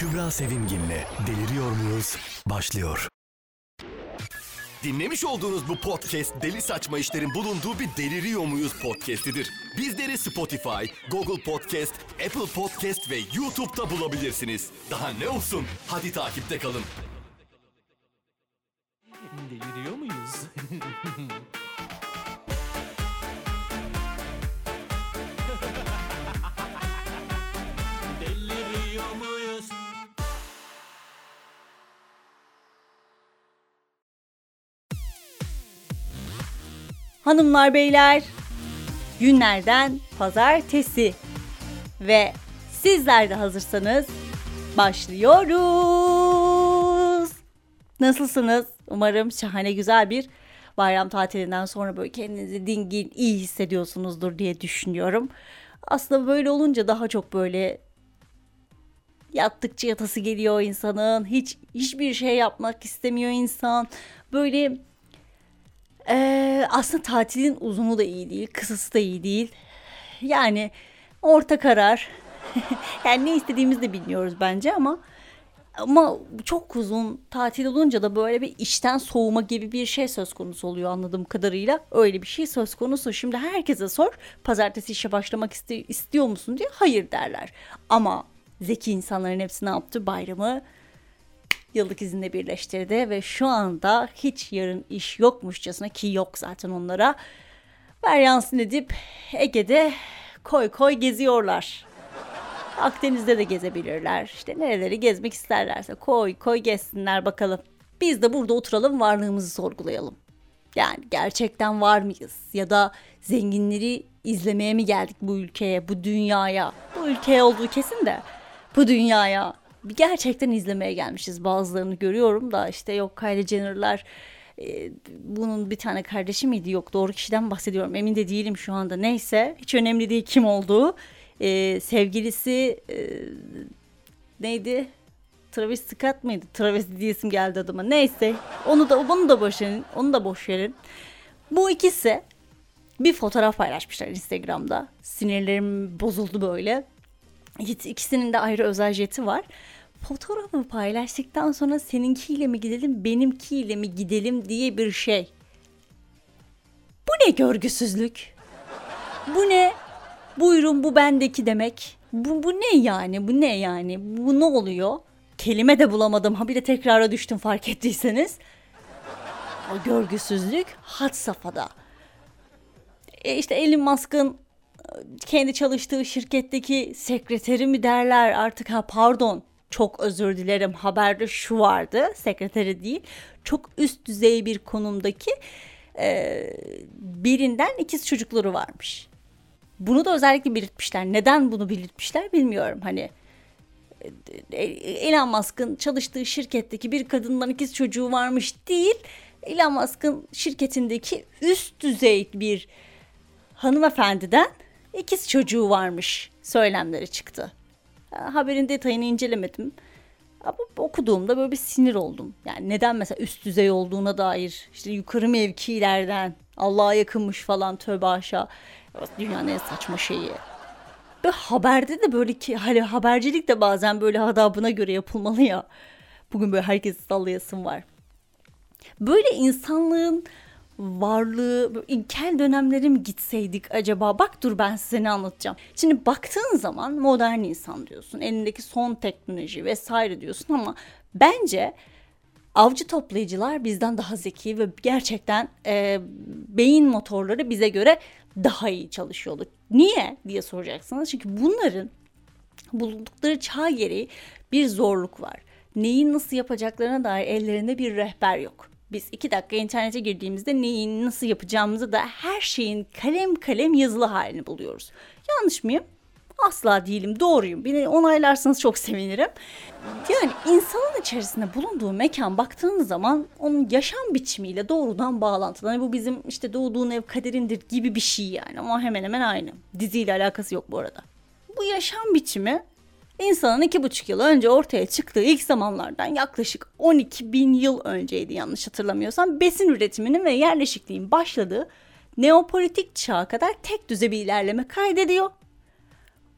Kübra Sevimgin'le Deliriyor Muyuz? başlıyor. Dinlemiş olduğunuz bu podcast Deli Saçma İşlerin bulunduğu bir Deliriyor Muyuz podcastidir. Bizleri Spotify, Google Podcast, Apple Podcast ve YouTube'da bulabilirsiniz. Daha ne olsun? Hadi takipte kalın. Deliriyor muyuz? Hanımlar beyler günlerden pazartesi ve sizler de hazırsanız başlıyoruz. Nasılsınız? Umarım şahane güzel bir bayram tatilinden sonra böyle kendinizi dingin iyi hissediyorsunuzdur diye düşünüyorum. Aslında böyle olunca daha çok böyle yattıkça yatası geliyor insanın. Hiç hiçbir şey yapmak istemiyor insan. Böyle ee, aslında tatilin uzunu da iyi değil, kısası da iyi değil. Yani orta karar. yani ne istediğimizi de bilmiyoruz bence ama ama çok uzun tatil olunca da böyle bir işten soğuma gibi bir şey söz konusu oluyor anladığım kadarıyla. Öyle bir şey söz konusu. Şimdi herkese sor pazartesi işe başlamak iste- istiyor musun diye hayır derler. Ama zeki insanların hepsi ne yaptı? Bayramı yıllık izinle birleştirdi ve şu anda hiç yarın iş yokmuşçasına ki yok zaten onlara varyansın edip Ege'de koy koy geziyorlar. Akdeniz'de de gezebilirler. İşte nereleri gezmek isterlerse koy koy gezsinler bakalım. Biz de burada oturalım varlığımızı sorgulayalım. Yani gerçekten var mıyız? Ya da zenginleri izlemeye mi geldik bu ülkeye, bu dünyaya? Bu ülkeye olduğu kesin de bu dünyaya bir gerçekten izlemeye gelmişiz. Bazılarını görüyorum da işte yok Kylie Jenner'lar e, bunun bir tane kardeşi miydi? Yok doğru kişiden bahsediyorum. Emin de değilim şu anda. Neyse hiç önemli değil kim olduğu. E, sevgilisi e, neydi? Travis Scott mıydı? Travis diyesim geldi adıma. Neyse onu da bunu da boş verin. Onu da boş verin. Bu ikisi bir fotoğraf paylaşmışlar Instagram'da. Sinirlerim bozuldu böyle. İki- İkisinin de ayrı özel jeti var. Fotoğrafı paylaştıktan sonra seninkiyle mi gidelim, benimkiyle mi gidelim diye bir şey. Bu ne görgüsüzlük? Bu ne? Buyurun bu bendeki demek. Bu, bu ne yani? Bu ne yani? Bu ne oluyor? Kelime de bulamadım. Ha bir de tekrara düştüm fark ettiyseniz. O görgüsüzlük had safhada. E işte Elon Musk'ın kendi çalıştığı şirketteki sekreteri mi derler artık ha pardon çok özür dilerim haberde şu vardı sekreteri değil çok üst düzey bir konumdaki e, birinden ikiz çocukları varmış. Bunu da özellikle belirtmişler. Neden bunu belirtmişler bilmiyorum. Hani e, Elon Musk'ın çalıştığı şirketteki bir kadından ikiz çocuğu varmış değil. Elon Musk'ın şirketindeki üst düzey bir hanımefendiden ikiz çocuğu varmış söylemleri çıktı. Ha, Haberin detayını incelemedim. Ama okuduğumda böyle bir sinir oldum. Yani neden mesela üst düzey olduğuna dair işte yukarı mevkilerden Allah'a yakınmış falan tövbe aşağı. Dünyanın en saçma şeyi. Ve haberde de böyle ki hani habercilik de bazen böyle hadabına göre yapılmalı ya. Bugün böyle herkesi sallayasım var. Böyle insanlığın varlığı ilkel dönemlere mi gitseydik acaba? Bak dur ben size ne anlatacağım. Şimdi baktığın zaman modern insan diyorsun. Elindeki son teknoloji vesaire diyorsun ama bence avcı toplayıcılar bizden daha zeki ve gerçekten e, beyin motorları bize göre daha iyi çalışıyordu. Niye diye soracaksınız. Çünkü bunların bulundukları çağ gereği bir zorluk var. Neyi nasıl yapacaklarına dair ellerinde bir rehber yok. Biz iki dakika internete girdiğimizde neyi nasıl yapacağımızı da her şeyin kalem kalem yazılı halini buluyoruz. Yanlış mıyım? Asla değilim, doğruyum. Beni onaylarsanız çok sevinirim. Yani insanın içerisinde bulunduğu mekan baktığınız zaman onun yaşam biçimiyle doğrudan bağlantılı. Hani bu bizim işte doğduğun ev kaderindir gibi bir şey yani ama hemen hemen aynı. Diziyle alakası yok bu arada. Bu yaşam biçimi insanın iki buçuk yıl önce ortaya çıktığı ilk zamanlardan yaklaşık 12 bin yıl önceydi yanlış hatırlamıyorsam besin üretiminin ve yerleşikliğin başladığı neopolitik çağa kadar tek düze bir ilerleme kaydediyor.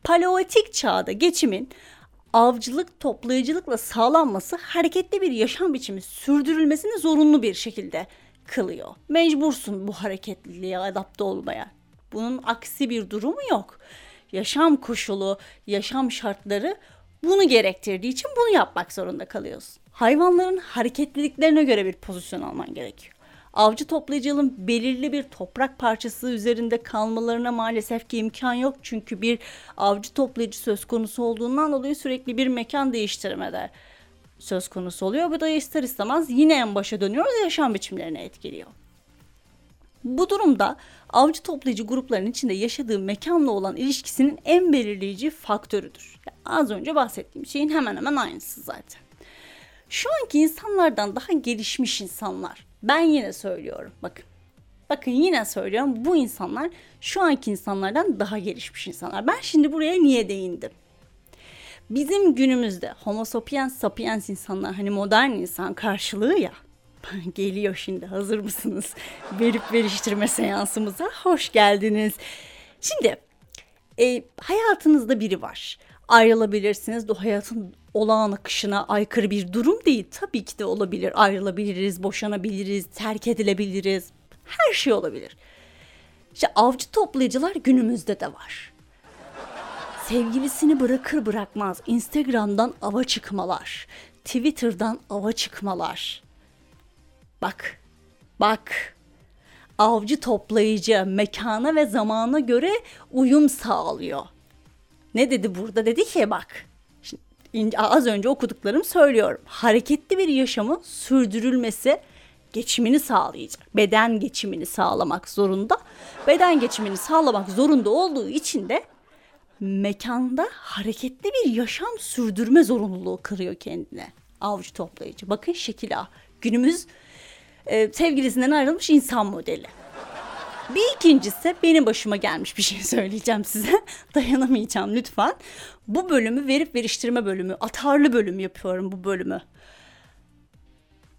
Paleolitik çağda geçimin avcılık, toplayıcılıkla sağlanması hareketli bir yaşam biçimi sürdürülmesini zorunlu bir şekilde kılıyor. Mecbursun bu hareketliliğe adapte olmaya. Bunun aksi bir durumu yok. Yaşam koşulu, yaşam şartları bunu gerektirdiği için bunu yapmak zorunda kalıyorsun. Hayvanların hareketliliklerine göre bir pozisyon alman gerekiyor. Avcı toplayıcılığın belirli bir toprak parçası üzerinde kalmalarına maalesef ki imkan yok. Çünkü bir avcı toplayıcı söz konusu olduğundan dolayı sürekli bir mekan değiştirmeler söz konusu oluyor. Bu da ister istemez yine en başa dönüyoruz yaşam biçimlerini etkiliyor. Bu durumda avcı toplayıcı grupların içinde yaşadığı mekanla olan ilişkisinin en belirleyici faktörüdür. Yani az önce bahsettiğim şeyin hemen hemen aynısı zaten. Şu anki insanlardan daha gelişmiş insanlar. Ben yine söylüyorum bakın. Bakın yine söylüyorum bu insanlar şu anki insanlardan daha gelişmiş insanlar. Ben şimdi buraya niye değindim? Bizim günümüzde homo sapiens sapiens insanlar hani modern insan karşılığı ya. Geliyor şimdi hazır mısınız? Verip veriştirme seansımıza hoş geldiniz. Şimdi e, hayatınızda biri var. Ayrılabilirsiniz. Bu hayatın olağan akışına aykırı bir durum değil. Tabii ki de olabilir. Ayrılabiliriz, boşanabiliriz, terk edilebiliriz. Her şey olabilir. İşte avcı toplayıcılar günümüzde de var. Sevgilisini bırakır bırakmaz Instagram'dan ava çıkmalar. Twitter'dan ava çıkmalar. Bak, bak. Avcı toplayıcı mekana ve zamana göre uyum sağlıyor. Ne dedi burada? Dedi ki bak. Şimdi az önce okuduklarım söylüyorum. Hareketli bir yaşamın sürdürülmesi geçimini sağlayacak. Beden geçimini sağlamak zorunda. Beden geçimini sağlamak zorunda olduğu için de mekanda hareketli bir yaşam sürdürme zorunluluğu kırıyor kendine. Avcı toplayıcı. Bakın şekil A. Günümüz e, sevgilisinden ayrılmış insan modeli. Bir ikincisi benim başıma gelmiş bir şey söyleyeceğim size. Dayanamayacağım lütfen. Bu bölümü verip veriştirme bölümü, atarlı bölüm yapıyorum bu bölümü.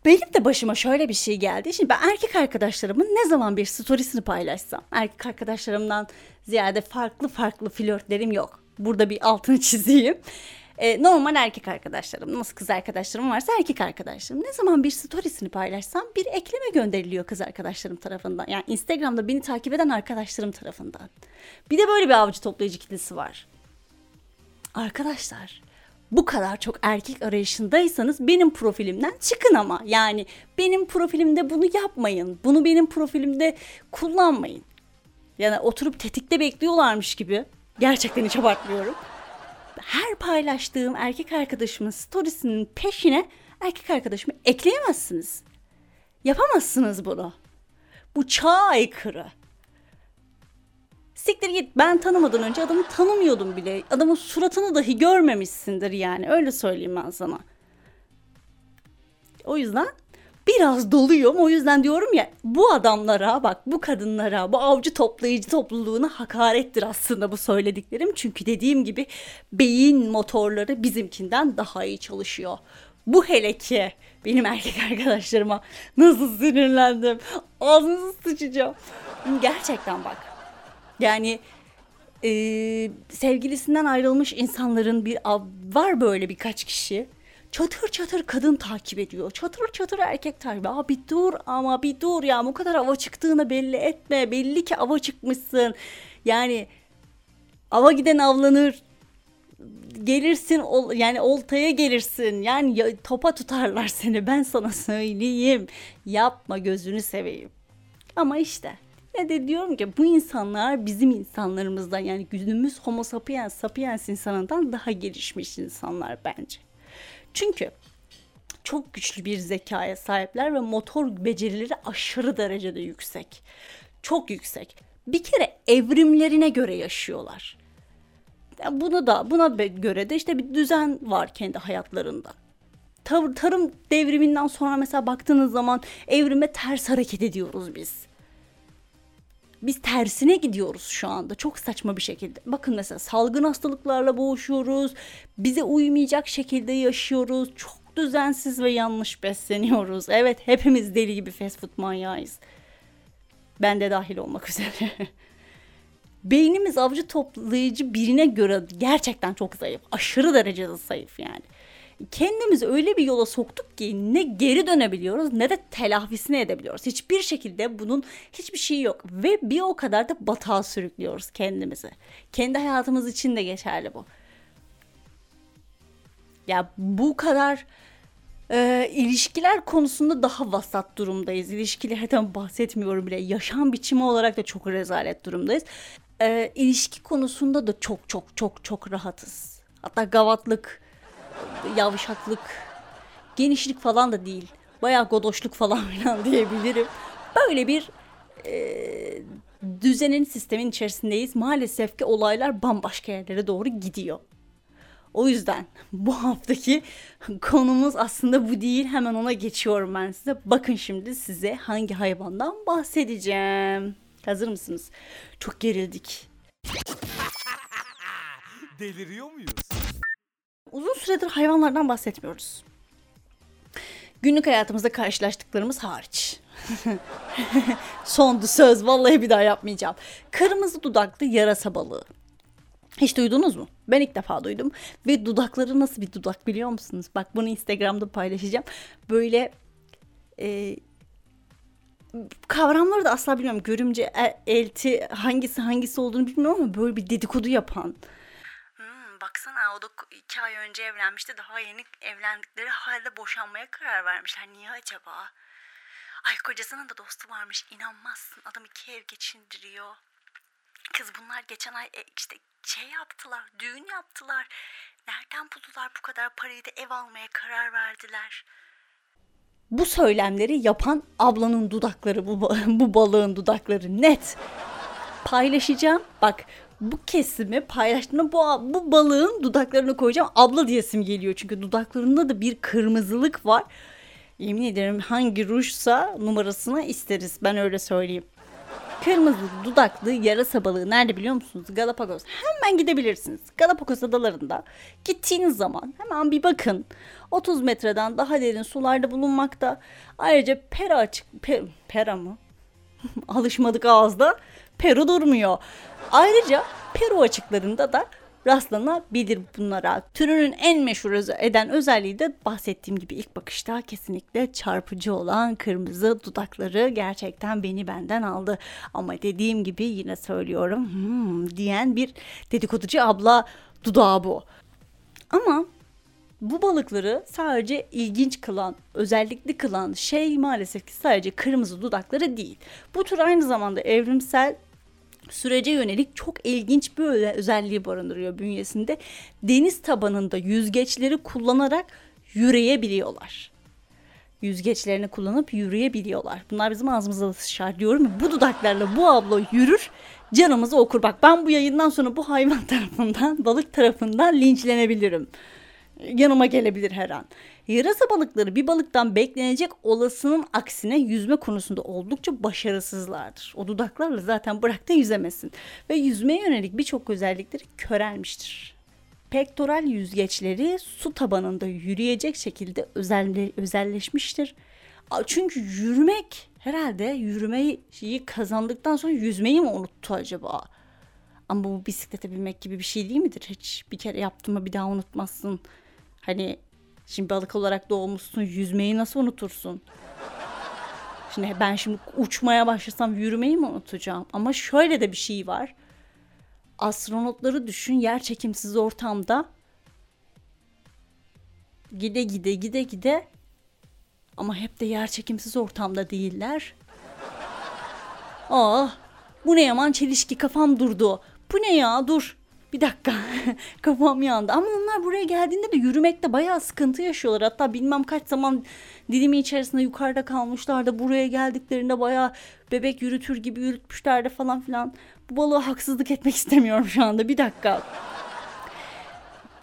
Benim de başıma şöyle bir şey geldi. Şimdi ben erkek arkadaşlarımın ne zaman bir storiesini paylaşsam, erkek arkadaşlarımdan ziyade farklı farklı flörtlerim yok. Burada bir altını çizeyim. Ee, normal erkek arkadaşlarım, nasıl kız arkadaşlarım varsa erkek arkadaşlarım. Ne zaman bir storiesini paylaşsam bir ekleme gönderiliyor kız arkadaşlarım tarafından. Yani Instagram'da beni takip eden arkadaşlarım tarafından. Bir de böyle bir avcı toplayıcı kitlesi var. Arkadaşlar bu kadar çok erkek arayışındaysanız benim profilimden çıkın ama. Yani benim profilimde bunu yapmayın. Bunu benim profilimde kullanmayın. Yani oturup tetikte bekliyorlarmış gibi. Gerçekten hiç abartmıyorum. Her paylaştığım erkek arkadaşımın storiesinin peşine erkek arkadaşımı ekleyemezsiniz. Yapamazsınız bunu. Bu çağa aykırı. Siktir git ben tanımadan önce adamı tanımıyordum bile. Adamın suratını dahi görmemişsindir yani öyle söyleyeyim ben sana. O yüzden biraz doluyum. O yüzden diyorum ya bu adamlara bak bu kadınlara bu avcı toplayıcı topluluğuna hakarettir aslında bu söylediklerim. Çünkü dediğim gibi beyin motorları bizimkinden daha iyi çalışıyor. Bu hele ki benim erkek arkadaşlarıma nasıl sinirlendim. Ağzınızı sıçacağım. Gerçekten bak yani e, sevgilisinden ayrılmış insanların bir var böyle birkaç kişi. Çatır çatır kadın takip ediyor. Çatır çatır erkek takip ediyor. Bir dur ama bir dur ya bu kadar ava çıktığını belli etme. Belli ki ava çıkmışsın. Yani ava giden avlanır. Gelirsin ol, yani oltaya gelirsin. Yani ya, topa tutarlar seni ben sana söyleyeyim. Yapma gözünü seveyim. Ama işte ne de diyorum ki bu insanlar bizim insanlarımızdan yani günümüz homo sapiens sapiens insanından daha gelişmiş insanlar bence. Çünkü çok güçlü bir zekaya sahipler ve motor becerileri aşırı derecede yüksek. Çok yüksek. Bir kere evrimlerine göre yaşıyorlar. Bunu da buna göre de işte bir düzen var kendi hayatlarında. Tarım devriminden sonra mesela baktığınız zaman evrime ters hareket ediyoruz biz biz tersine gidiyoruz şu anda çok saçma bir şekilde. Bakın mesela salgın hastalıklarla boğuşuyoruz. Bize uymayacak şekilde yaşıyoruz. Çok düzensiz ve yanlış besleniyoruz. Evet hepimiz deli gibi fast food manyağıyız. Ben de dahil olmak üzere. beynimiz avcı toplayıcı birine göre gerçekten çok zayıf. Aşırı derecede zayıf yani. Kendimizi öyle bir yola soktuk ki ne geri dönebiliyoruz ne de telafisini edebiliyoruz. Hiçbir şekilde bunun hiçbir şeyi yok. Ve bir o kadar da batağa sürüklüyoruz kendimizi. Kendi hayatımız için de geçerli bu. Ya bu kadar e, ilişkiler konusunda daha vasat durumdayız. İlişkilerden bahsetmiyorum bile. Yaşam biçimi olarak da çok rezalet durumdayız. E, ilişki konusunda da çok çok çok çok rahatız. Hatta gavatlık, yavşaklık, genişlik falan da değil. Bayağı godoşluk falan filan diyebilirim. Böyle bir e, düzenin sistemin içerisindeyiz. Maalesef ki olaylar bambaşka yerlere doğru gidiyor. O yüzden bu haftaki konumuz aslında bu değil. Hemen ona geçiyorum ben size. Bakın şimdi size hangi hayvandan bahsedeceğim. Hazır mısınız? Çok gerildik. Deliriyor muyuz? Uzun süredir hayvanlardan bahsetmiyoruz. Günlük hayatımızda karşılaştıklarımız hariç. Sondu söz vallahi bir daha yapmayacağım. Kırmızı dudaklı yarasa balığı. Hiç duydunuz mu? Ben ilk defa duydum. Ve dudakları nasıl bir dudak biliyor musunuz? Bak bunu Instagram'da paylaşacağım. Böyle e, kavramları da asla bilmiyorum. Görümce, e- elti hangisi hangisi olduğunu bilmiyorum ama böyle bir dedikodu yapan. Baksana o da iki ay önce evlenmişti. Daha yeni evlendikleri halde boşanmaya karar vermişler. Niye acaba? Ay kocasının da dostu varmış. İnanmazsın. Adam iki ev geçindiriyor. Kız bunlar geçen ay e, işte şey yaptılar, düğün yaptılar. Nereden buldular bu kadar parayı da ev almaya karar verdiler. Bu söylemleri yapan ablanın dudakları, bu, bu balığın dudakları net. Paylaşacağım. Bak bu kesimi paylaştığımda bu, bu balığın dudaklarını koyacağım. Abla diyesim geliyor çünkü dudaklarında da bir kırmızılık var. Yemin ederim hangi rujsa numarasını isteriz ben öyle söyleyeyim. Kırmızı dudaklı yarasa balığı nerede biliyor musunuz? Galapagos. Hemen gidebilirsiniz. Galapagos adalarında gittiğiniz zaman hemen bir bakın. 30 metreden daha derin sularda bulunmakta. Ayrıca pera açık... Pe, pera mı? Alışmadık ağızda. Peru durmuyor. Ayrıca Peru açıklarında da rastlanabilir bunlara. Türünün en meşhur eden özelliği de bahsettiğim gibi ilk bakışta kesinlikle çarpıcı olan kırmızı dudakları gerçekten beni benden aldı. Ama dediğim gibi yine söylüyorum hmm, diyen bir dedikoducu abla dudağı bu. Ama bu balıkları sadece ilginç kılan, özellikli kılan şey maalesef ki sadece kırmızı dudakları değil. Bu tür aynı zamanda evrimsel sürece yönelik çok ilginç bir özelliği barındırıyor bünyesinde. Deniz tabanında yüzgeçleri kullanarak yürüyebiliyorlar. Yüzgeçlerini kullanıp yürüyebiliyorlar. Bunlar bizim ağzımıza sıçar diyorum. ya, Bu dudaklarla bu abla yürür canımızı okur. Bak ben bu yayından sonra bu hayvan tarafından, balık tarafından linçlenebilirim yanıma gelebilir her an. Yarasa balıkları bir balıktan beklenecek olasının aksine yüzme konusunda oldukça başarısızlardır. O dudaklarla zaten bırak da yüzemesin. Ve yüzmeye yönelik birçok özellikleri körelmiştir. Pektoral yüzgeçleri su tabanında yürüyecek şekilde özelle, özelleşmiştir. Çünkü yürümek herhalde yürümeyi kazandıktan sonra yüzmeyi mi unuttu acaba? Ama bu bisiklete binmek gibi bir şey değil midir? Hiç bir kere yaptığımı bir daha unutmazsın. Hani şimdi balık olarak doğmuşsun yüzmeyi nasıl unutursun? Şimdi ben şimdi uçmaya başlasam yürümeyi mi unutacağım? Ama şöyle de bir şey var. Astronotları düşün yer çekimsiz ortamda gide gide gide gide ama hep de yer çekimsiz ortamda değiller. Ah bu ne yaman çelişki kafam durdu. Bu ne ya dur. Bir dakika kafam yandı. Ama onlar buraya geldiğinde de yürümekte bayağı sıkıntı yaşıyorlar. Hatta bilmem kaç zaman dilimi içerisinde yukarıda kalmışlar da buraya geldiklerinde bayağı bebek yürütür gibi yürütmüşler de falan filan. Bu balığa haksızlık etmek istemiyorum şu anda. Bir dakika.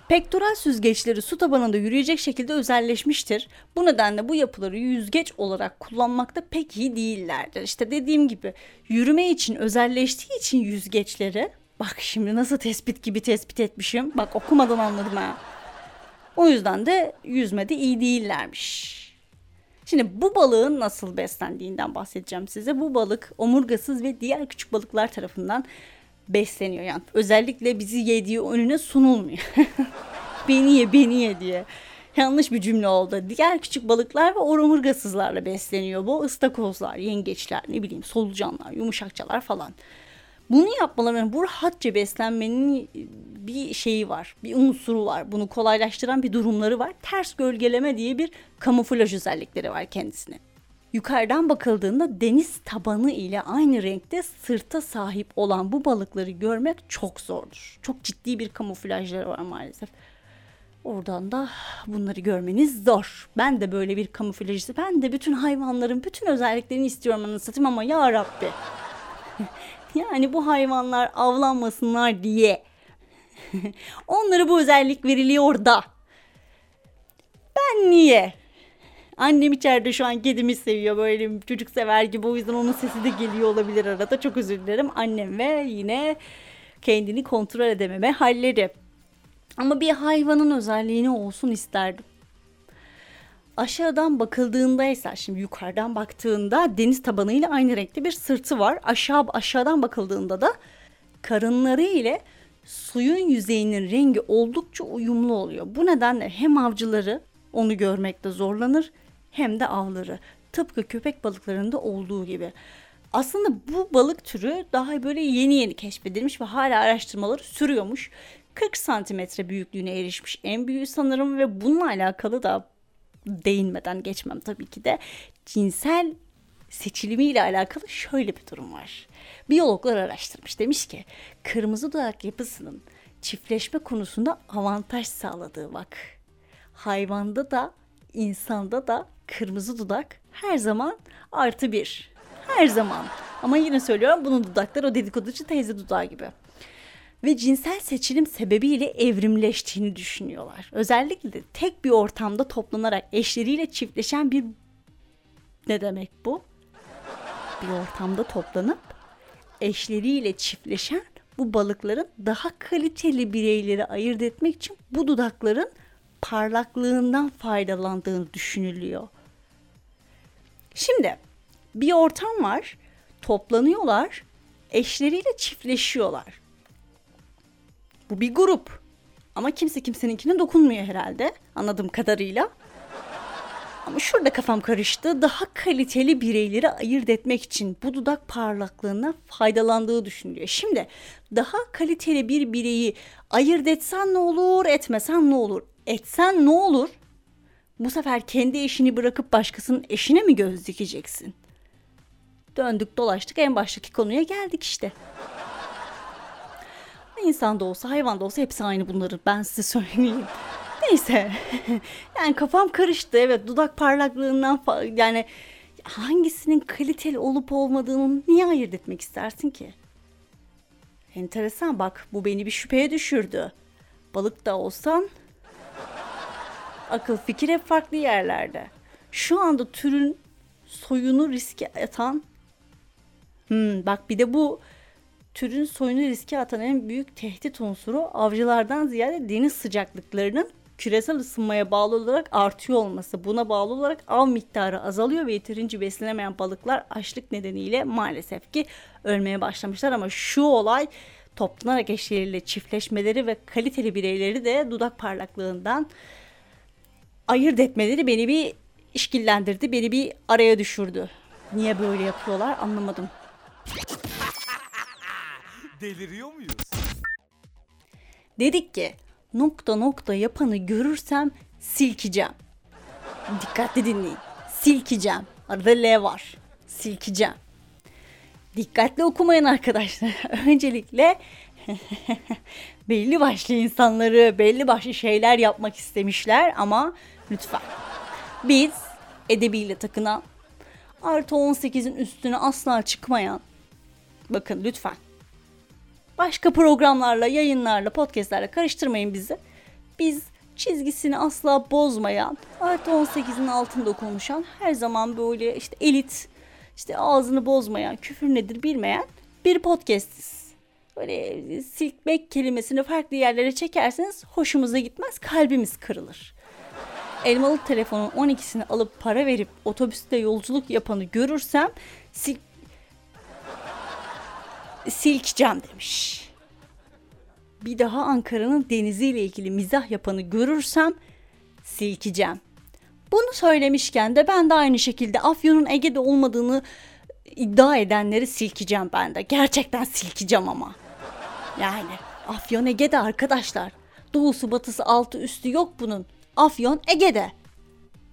Pektoral süzgeçleri su tabanında yürüyecek şekilde özelleşmiştir. Bu nedenle bu yapıları yüzgeç olarak kullanmakta pek iyi değillerdir. İşte dediğim gibi yürüme için özelleştiği için yüzgeçleri bak şimdi nasıl tespit gibi tespit etmişim. Bak okumadan anladım ha. O yüzden de yüzmede iyi değillermiş. Şimdi bu balığın nasıl beslendiğinden bahsedeceğim size. Bu balık omurgasız ve diğer küçük balıklar tarafından besleniyor yani. Özellikle bizi yediği önüne sunulmuyor. beni ye, beni ye diye. Yanlış bir cümle oldu. Diğer küçük balıklar ve omurgasızlarla besleniyor. Bu ıstakozlar, yengeçler, ne bileyim solucanlar, yumuşakçalar falan. Bunu yapmaları, bu rahatça beslenmenin bir şeyi var, bir unsuru var. Bunu kolaylaştıran bir durumları var. Ters gölgeleme diye bir kamuflaj özellikleri var kendisine. Yukarıdan bakıldığında deniz tabanı ile aynı renkte sırta sahip olan bu balıkları görmek çok zordur. Çok ciddi bir kamuflajları var maalesef. Oradan da bunları görmeniz zor. Ben de böyle bir kamuflajcısı. Ben de bütün hayvanların bütün özelliklerini istiyorum anlatayım ama ya Rabbi. yani bu hayvanlar avlanmasınlar diye. Onlara bu özellik veriliyor da. Ben niye? Annem içeride şu an kedimi seviyor böyle çocuk sever gibi o yüzden onun sesi de geliyor olabilir arada çok özür dilerim. Annem ve yine kendini kontrol edememe halleri. Ama bir hayvanın özelliğini olsun isterdim. Aşağıdan bakıldığında ise şimdi yukarıdan baktığında deniz tabanıyla aynı renkte bir sırtı var. Aşağı aşağıdan bakıldığında da karınları ile suyun yüzeyinin rengi oldukça uyumlu oluyor. Bu nedenle hem avcıları onu görmekte zorlanır hem de avları. Tıpkı köpek balıklarında olduğu gibi. Aslında bu balık türü daha böyle yeni yeni keşfedilmiş ve hala araştırmaları sürüyormuş. 40 santimetre büyüklüğüne erişmiş en büyüğü sanırım ve bununla alakalı da değinmeden geçmem tabii ki de cinsel seçilimiyle alakalı şöyle bir durum var. Biyologlar araştırmış demiş ki kırmızı dudak yapısının çiftleşme konusunda avantaj sağladığı bak. Hayvanda da insanda da kırmızı dudak her zaman artı bir. Her zaman. Ama yine söylüyorum bunun dudakları o dedikoducu teyze dudağı gibi. Ve cinsel seçilim sebebiyle evrimleştiğini düşünüyorlar. Özellikle de tek bir ortamda toplanarak eşleriyle çiftleşen bir ne demek bu? Bir ortamda toplanıp eşleriyle çiftleşen bu balıkların daha kaliteli bireyleri ayırt etmek için bu dudakların parlaklığından faydalandığını düşünülüyor. Şimdi bir ortam var, toplanıyorlar, eşleriyle çiftleşiyorlar. Bu bir grup. Ama kimse kimseninkine dokunmuyor herhalde anladığım kadarıyla. Ama şurada kafam karıştı. Daha kaliteli bireyleri ayırt etmek için bu dudak parlaklığına faydalandığı düşünülüyor. Şimdi daha kaliteli bir bireyi ayırt etsen ne olur, etmesen ne olur? Etsen ne olur? Bu sefer kendi eşini bırakıp başkasının eşine mi göz dikeceksin? Döndük dolaştık en baştaki konuya geldik işte. İnsan da olsa hayvan da olsa hepsi aynı bunları ben size söyleyeyim. Neyse. yani kafam karıştı. Evet dudak parlaklığından yani hangisinin kaliteli olup olmadığını niye ayırt etmek istersin ki? Enteresan bak bu beni bir şüpheye düşürdü. Balık da olsan akıl fikir hep farklı yerlerde. Şu anda türün soyunu riske atan hmm, bak bir de bu türün soyunu riske atan en büyük tehdit unsuru avcılardan ziyade deniz sıcaklıklarının küresel ısınmaya bağlı olarak artıyor olması. Buna bağlı olarak av miktarı azalıyor ve yeterince beslenemeyen balıklar açlık nedeniyle maalesef ki ölmeye başlamışlar. Ama şu olay toplanarak eşleriyle çiftleşmeleri ve kaliteli bireyleri de dudak parlaklığından ayırt etmeleri beni bir işkillendirdi. Beni bir araya düşürdü. Niye böyle yapıyorlar anlamadım. Deliriyor muyuz? Dedik ki nokta nokta yapanı görürsem silkeceğim. Dikkatli dinleyin. Silkeceğim. Arada L var. Silkeceğim. Dikkatli okumayın arkadaşlar. Öncelikle belli başlı insanları belli başlı şeyler yapmak istemişler ama lütfen. Biz edebiyle takınan artı 18'in üstüne asla çıkmayan bakın lütfen başka programlarla, yayınlarla, podcastlerle karıştırmayın bizi. Biz çizgisini asla bozmayan, artı 18'in altında konuşan, her zaman böyle işte elit, işte ağzını bozmayan, küfür nedir bilmeyen bir podcastiz. Böyle silkmek kelimesini farklı yerlere çekerseniz hoşumuza gitmez, kalbimiz kırılır. Elmalı telefonun 12'sini alıp para verip otobüste yolculuk yapanı görürsem sil silkeceğim demiş. Bir daha Ankara'nın deniziyle ilgili mizah yapanı görürsem silkeceğim. Bunu söylemişken de ben de aynı şekilde Afyon'un Ege'de olmadığını iddia edenleri silkeceğim ben de. Gerçekten silkeceğim ama. Yani Afyon Ege'de arkadaşlar. Doğusu batısı altı üstü yok bunun. Afyon Ege'de.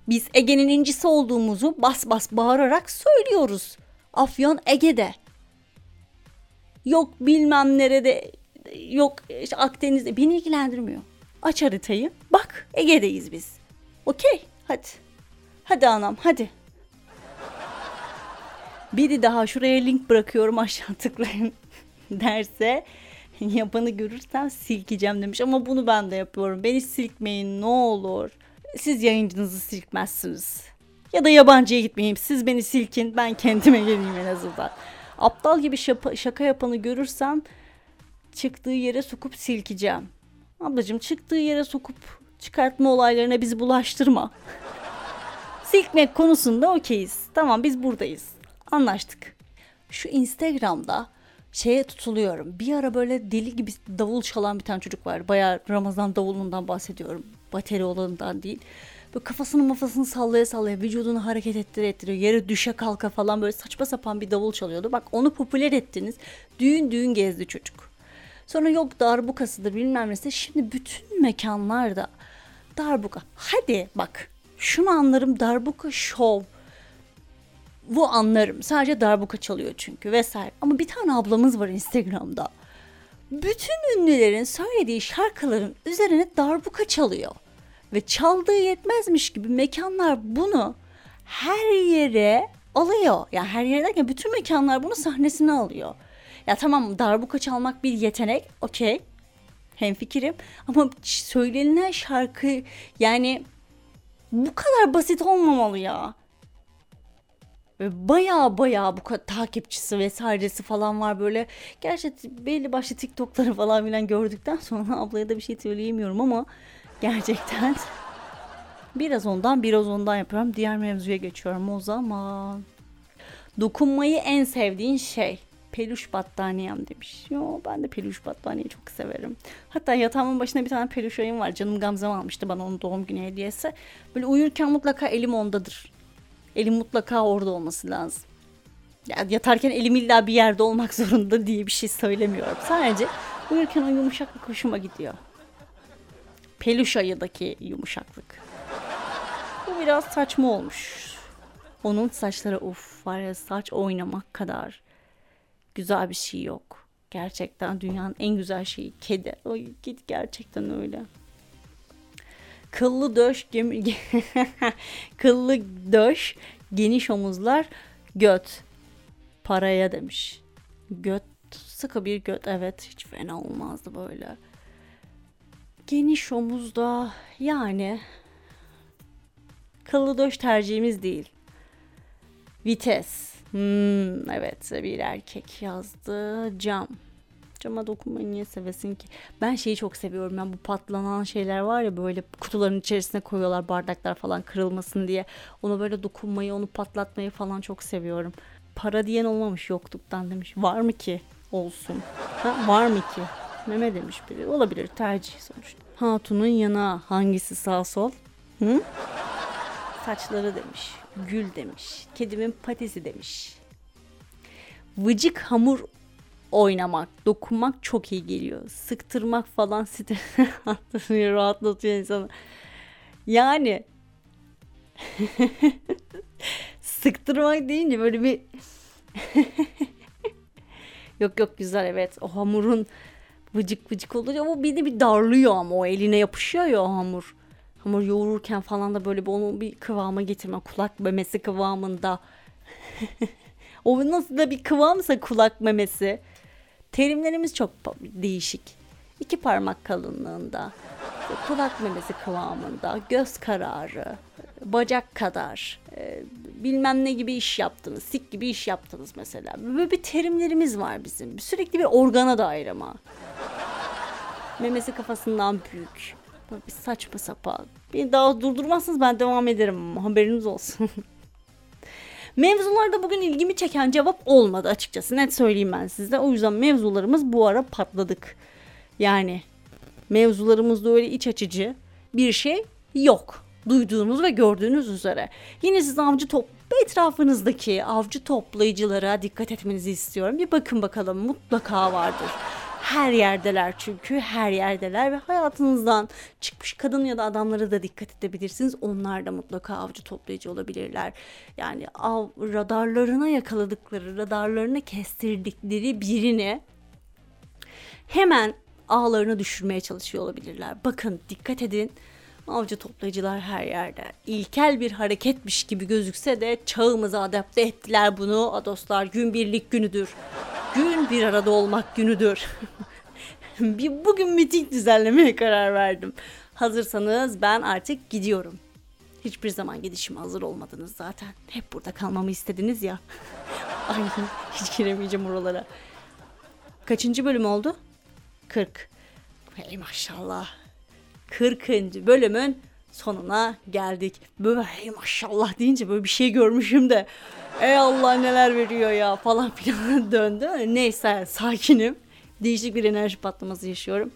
Biz Ege'nin incisi olduğumuzu bas bas bağırarak söylüyoruz. Afyon Ege'de. Yok bilmem nerede yok işte Akdeniz'de beni ilgilendirmiyor. Aç haritayı bak Ege'deyiz biz. Okey hadi. Hadi anam hadi. Biri daha şuraya link bırakıyorum aşağı tıklayın derse yapanı görürsem silkeceğim demiş. Ama bunu ben de yapıyorum. Beni silkmeyin ne olur. Siz yayıncınızı silkmezsiniz. Ya da yabancıya gitmeyeyim. Siz beni silkin ben kendime geleyim en azından. Aptal gibi şapa- şaka yapanı görürsem çıktığı yere sokup silkeceğim. Ablacığım çıktığı yere sokup çıkartma olaylarına bizi bulaştırma. Silkmek konusunda okeyiz. Tamam biz buradayız. Anlaştık. Şu Instagram'da şeye tutuluyorum. Bir ara böyle deli gibi davul çalan bir tane çocuk var. Bayağı Ramazan davulundan bahsediyorum. Bateri olanından değil. Böyle kafasını mafasını sallaya sallaya vücudunu hareket ettire ettiriyor. Yere düşe kalka falan böyle saçma sapan bir davul çalıyordu. Bak onu popüler ettiniz. Düğün düğün gezdi çocuk. Sonra yok darbukasıdır bilmem nesi. Şimdi bütün mekanlarda darbuka. Hadi bak şunu anlarım darbuka şov. Bu anlarım. Sadece darbuka çalıyor çünkü vesaire. Ama bir tane ablamız var Instagram'da. Bütün ünlülerin söylediği şarkıların üzerine darbuka çalıyor. Ve çaldığı yetmezmiş gibi mekanlar bunu her yere alıyor. Yani her yere derken bütün mekanlar bunu sahnesine alıyor. Ya tamam darbuka çalmak bir yetenek. Okey. Hemfikirim. Ama söylenilen şarkı yani bu kadar basit olmamalı ya. Ve baya baya bu takipçisi vesairesi falan var böyle. Gerçi belli başlı TikTok'ları falan filan gördükten sonra ablaya da bir şey söyleyemiyorum ama gerçekten biraz ondan biraz ondan yapıyorum. Diğer mevzuya geçiyorum o zaman. Dokunmayı en sevdiğin şey. Peluş battaniyem demiş. Yo ben de peluş battaniye çok severim. Hatta yatağımın başında bir tane peluş ayım var. Canım Gamze'm almıştı bana onun doğum günü hediyesi. Böyle uyurken mutlaka elim ondadır. Elim mutlaka orada olması lazım. Ya yatarken elim illa bir yerde olmak zorunda diye bir şey söylemiyorum. Sadece uyurken o yumuşaklık hoşuma gidiyor. Peluş ayıdaki yumuşaklık. Bu biraz saçma olmuş. Onun saçları uf var ya saç oynamak kadar güzel bir şey yok. Gerçekten dünyanın en güzel şeyi kedi. Ay kedi gerçekten öyle. Kıllı döş, gemi, kıllı döş, geniş omuzlar, göt. Paraya demiş. Göt, sıkı bir göt. Evet, hiç fena olmazdı böyle. Geniş omuzda yani kıllı döş tercihimiz değil. Vites. Hmm, evet bir erkek yazdı. Cam. Cama dokunmayı niye sevesin ki? Ben şeyi çok seviyorum. Ben bu patlanan şeyler var ya böyle kutuların içerisine koyuyorlar bardaklar falan kırılmasın diye. Onu böyle dokunmayı, onu patlatmayı falan çok seviyorum. Para diyen olmamış yokluktan demiş. Var mı ki? Olsun. Ha, var mı ki? Meme demiş biri. Olabilir tercih sonuçta. Hatunun yana hangisi sağ sol? Hı? Saçları demiş. Gül demiş. Kedimin patisi demiş. Vıcık hamur oynamak, dokunmak çok iyi geliyor. Sıktırmak falan site rahatlatıyor, rahatlatıyor insanı. Yani sıktırmak deyince böyle bir yok yok güzel evet o hamurun vıcık vıcık olunca o bir de bir darlıyor ama o eline yapışıyor ya o hamur. Hamur yoğururken falan da böyle bir onu bir kıvama getirme kulak memesi kıvamında. o nasıl da bir kıvamsa kulak memesi. Terimlerimiz çok değişik. İki parmak kalınlığında, kulak memesi kıvamında, göz kararı, bacak kadar, e, bilmem ne gibi iş yaptınız, sik gibi iş yaptınız mesela. Böyle bir terimlerimiz var bizim. Sürekli bir organa dair ama. Memesi kafasından büyük. Böyle bir saçma sapan. Beni daha durdurmazsınız ben devam ederim. Haberiniz olsun. Mevzularda bugün ilgimi çeken cevap olmadı açıkçası. Net söyleyeyim ben size. O yüzden mevzularımız bu ara patladık. Yani mevzularımızda öyle iç açıcı bir şey yok. Duyduğunuz ve gördüğünüz üzere. Yine siz avcı top etrafınızdaki avcı toplayıcılara dikkat etmenizi istiyorum. Bir bakın bakalım mutlaka vardır. Her yerdeler çünkü her yerdeler ve hayatınızdan çıkmış kadın ya da adamlara da dikkat edebilirsiniz. Onlar da mutlaka avcı toplayıcı olabilirler. Yani av radarlarına yakaladıkları, radarlarına kestirdikleri birini hemen ağlarını düşürmeye çalışıyor olabilirler. Bakın dikkat edin. Avcı toplayıcılar her yerde. İlkel bir hareketmiş gibi gözükse de çağımıza adapte ettiler bunu. A dostlar gün birlik günüdür. Gün bir arada olmak günüdür. bir bugün miting düzenlemeye karar verdim. Hazırsanız ben artık gidiyorum. Hiçbir zaman gidişime hazır olmadınız zaten. Hep burada kalmamı istediniz ya. Ay hiç giremeyeceğim oralara. Kaçıncı bölüm oldu? 40. Hey maşallah. 40. bölümün sonuna geldik. Böyle hey maşallah deyince böyle bir şey görmüşüm de ey Allah neler veriyor ya falan filan döndü. Neyse sakinim. Değişik bir enerji patlaması yaşıyorum.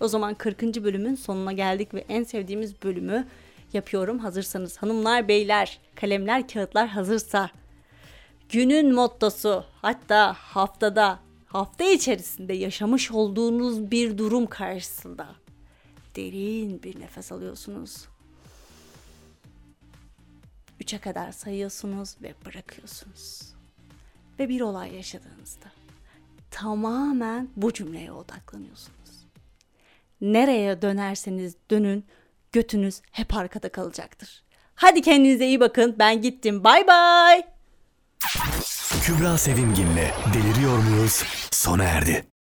O zaman 40. bölümün sonuna geldik ve en sevdiğimiz bölümü yapıyorum. Hazırsanız hanımlar beyler kalemler kağıtlar hazırsa günün mottosu hatta haftada hafta içerisinde yaşamış olduğunuz bir durum karşısında derin bir nefes alıyorsunuz. Üçe kadar sayıyorsunuz ve bırakıyorsunuz. Ve bir olay yaşadığınızda tamamen bu cümleye odaklanıyorsunuz. Nereye dönerseniz dönün götünüz hep arkada kalacaktır. Hadi kendinize iyi bakın. Ben gittim. Bay bay. Kübra Sevimgin'le Deliriyor Muyuz sona erdi.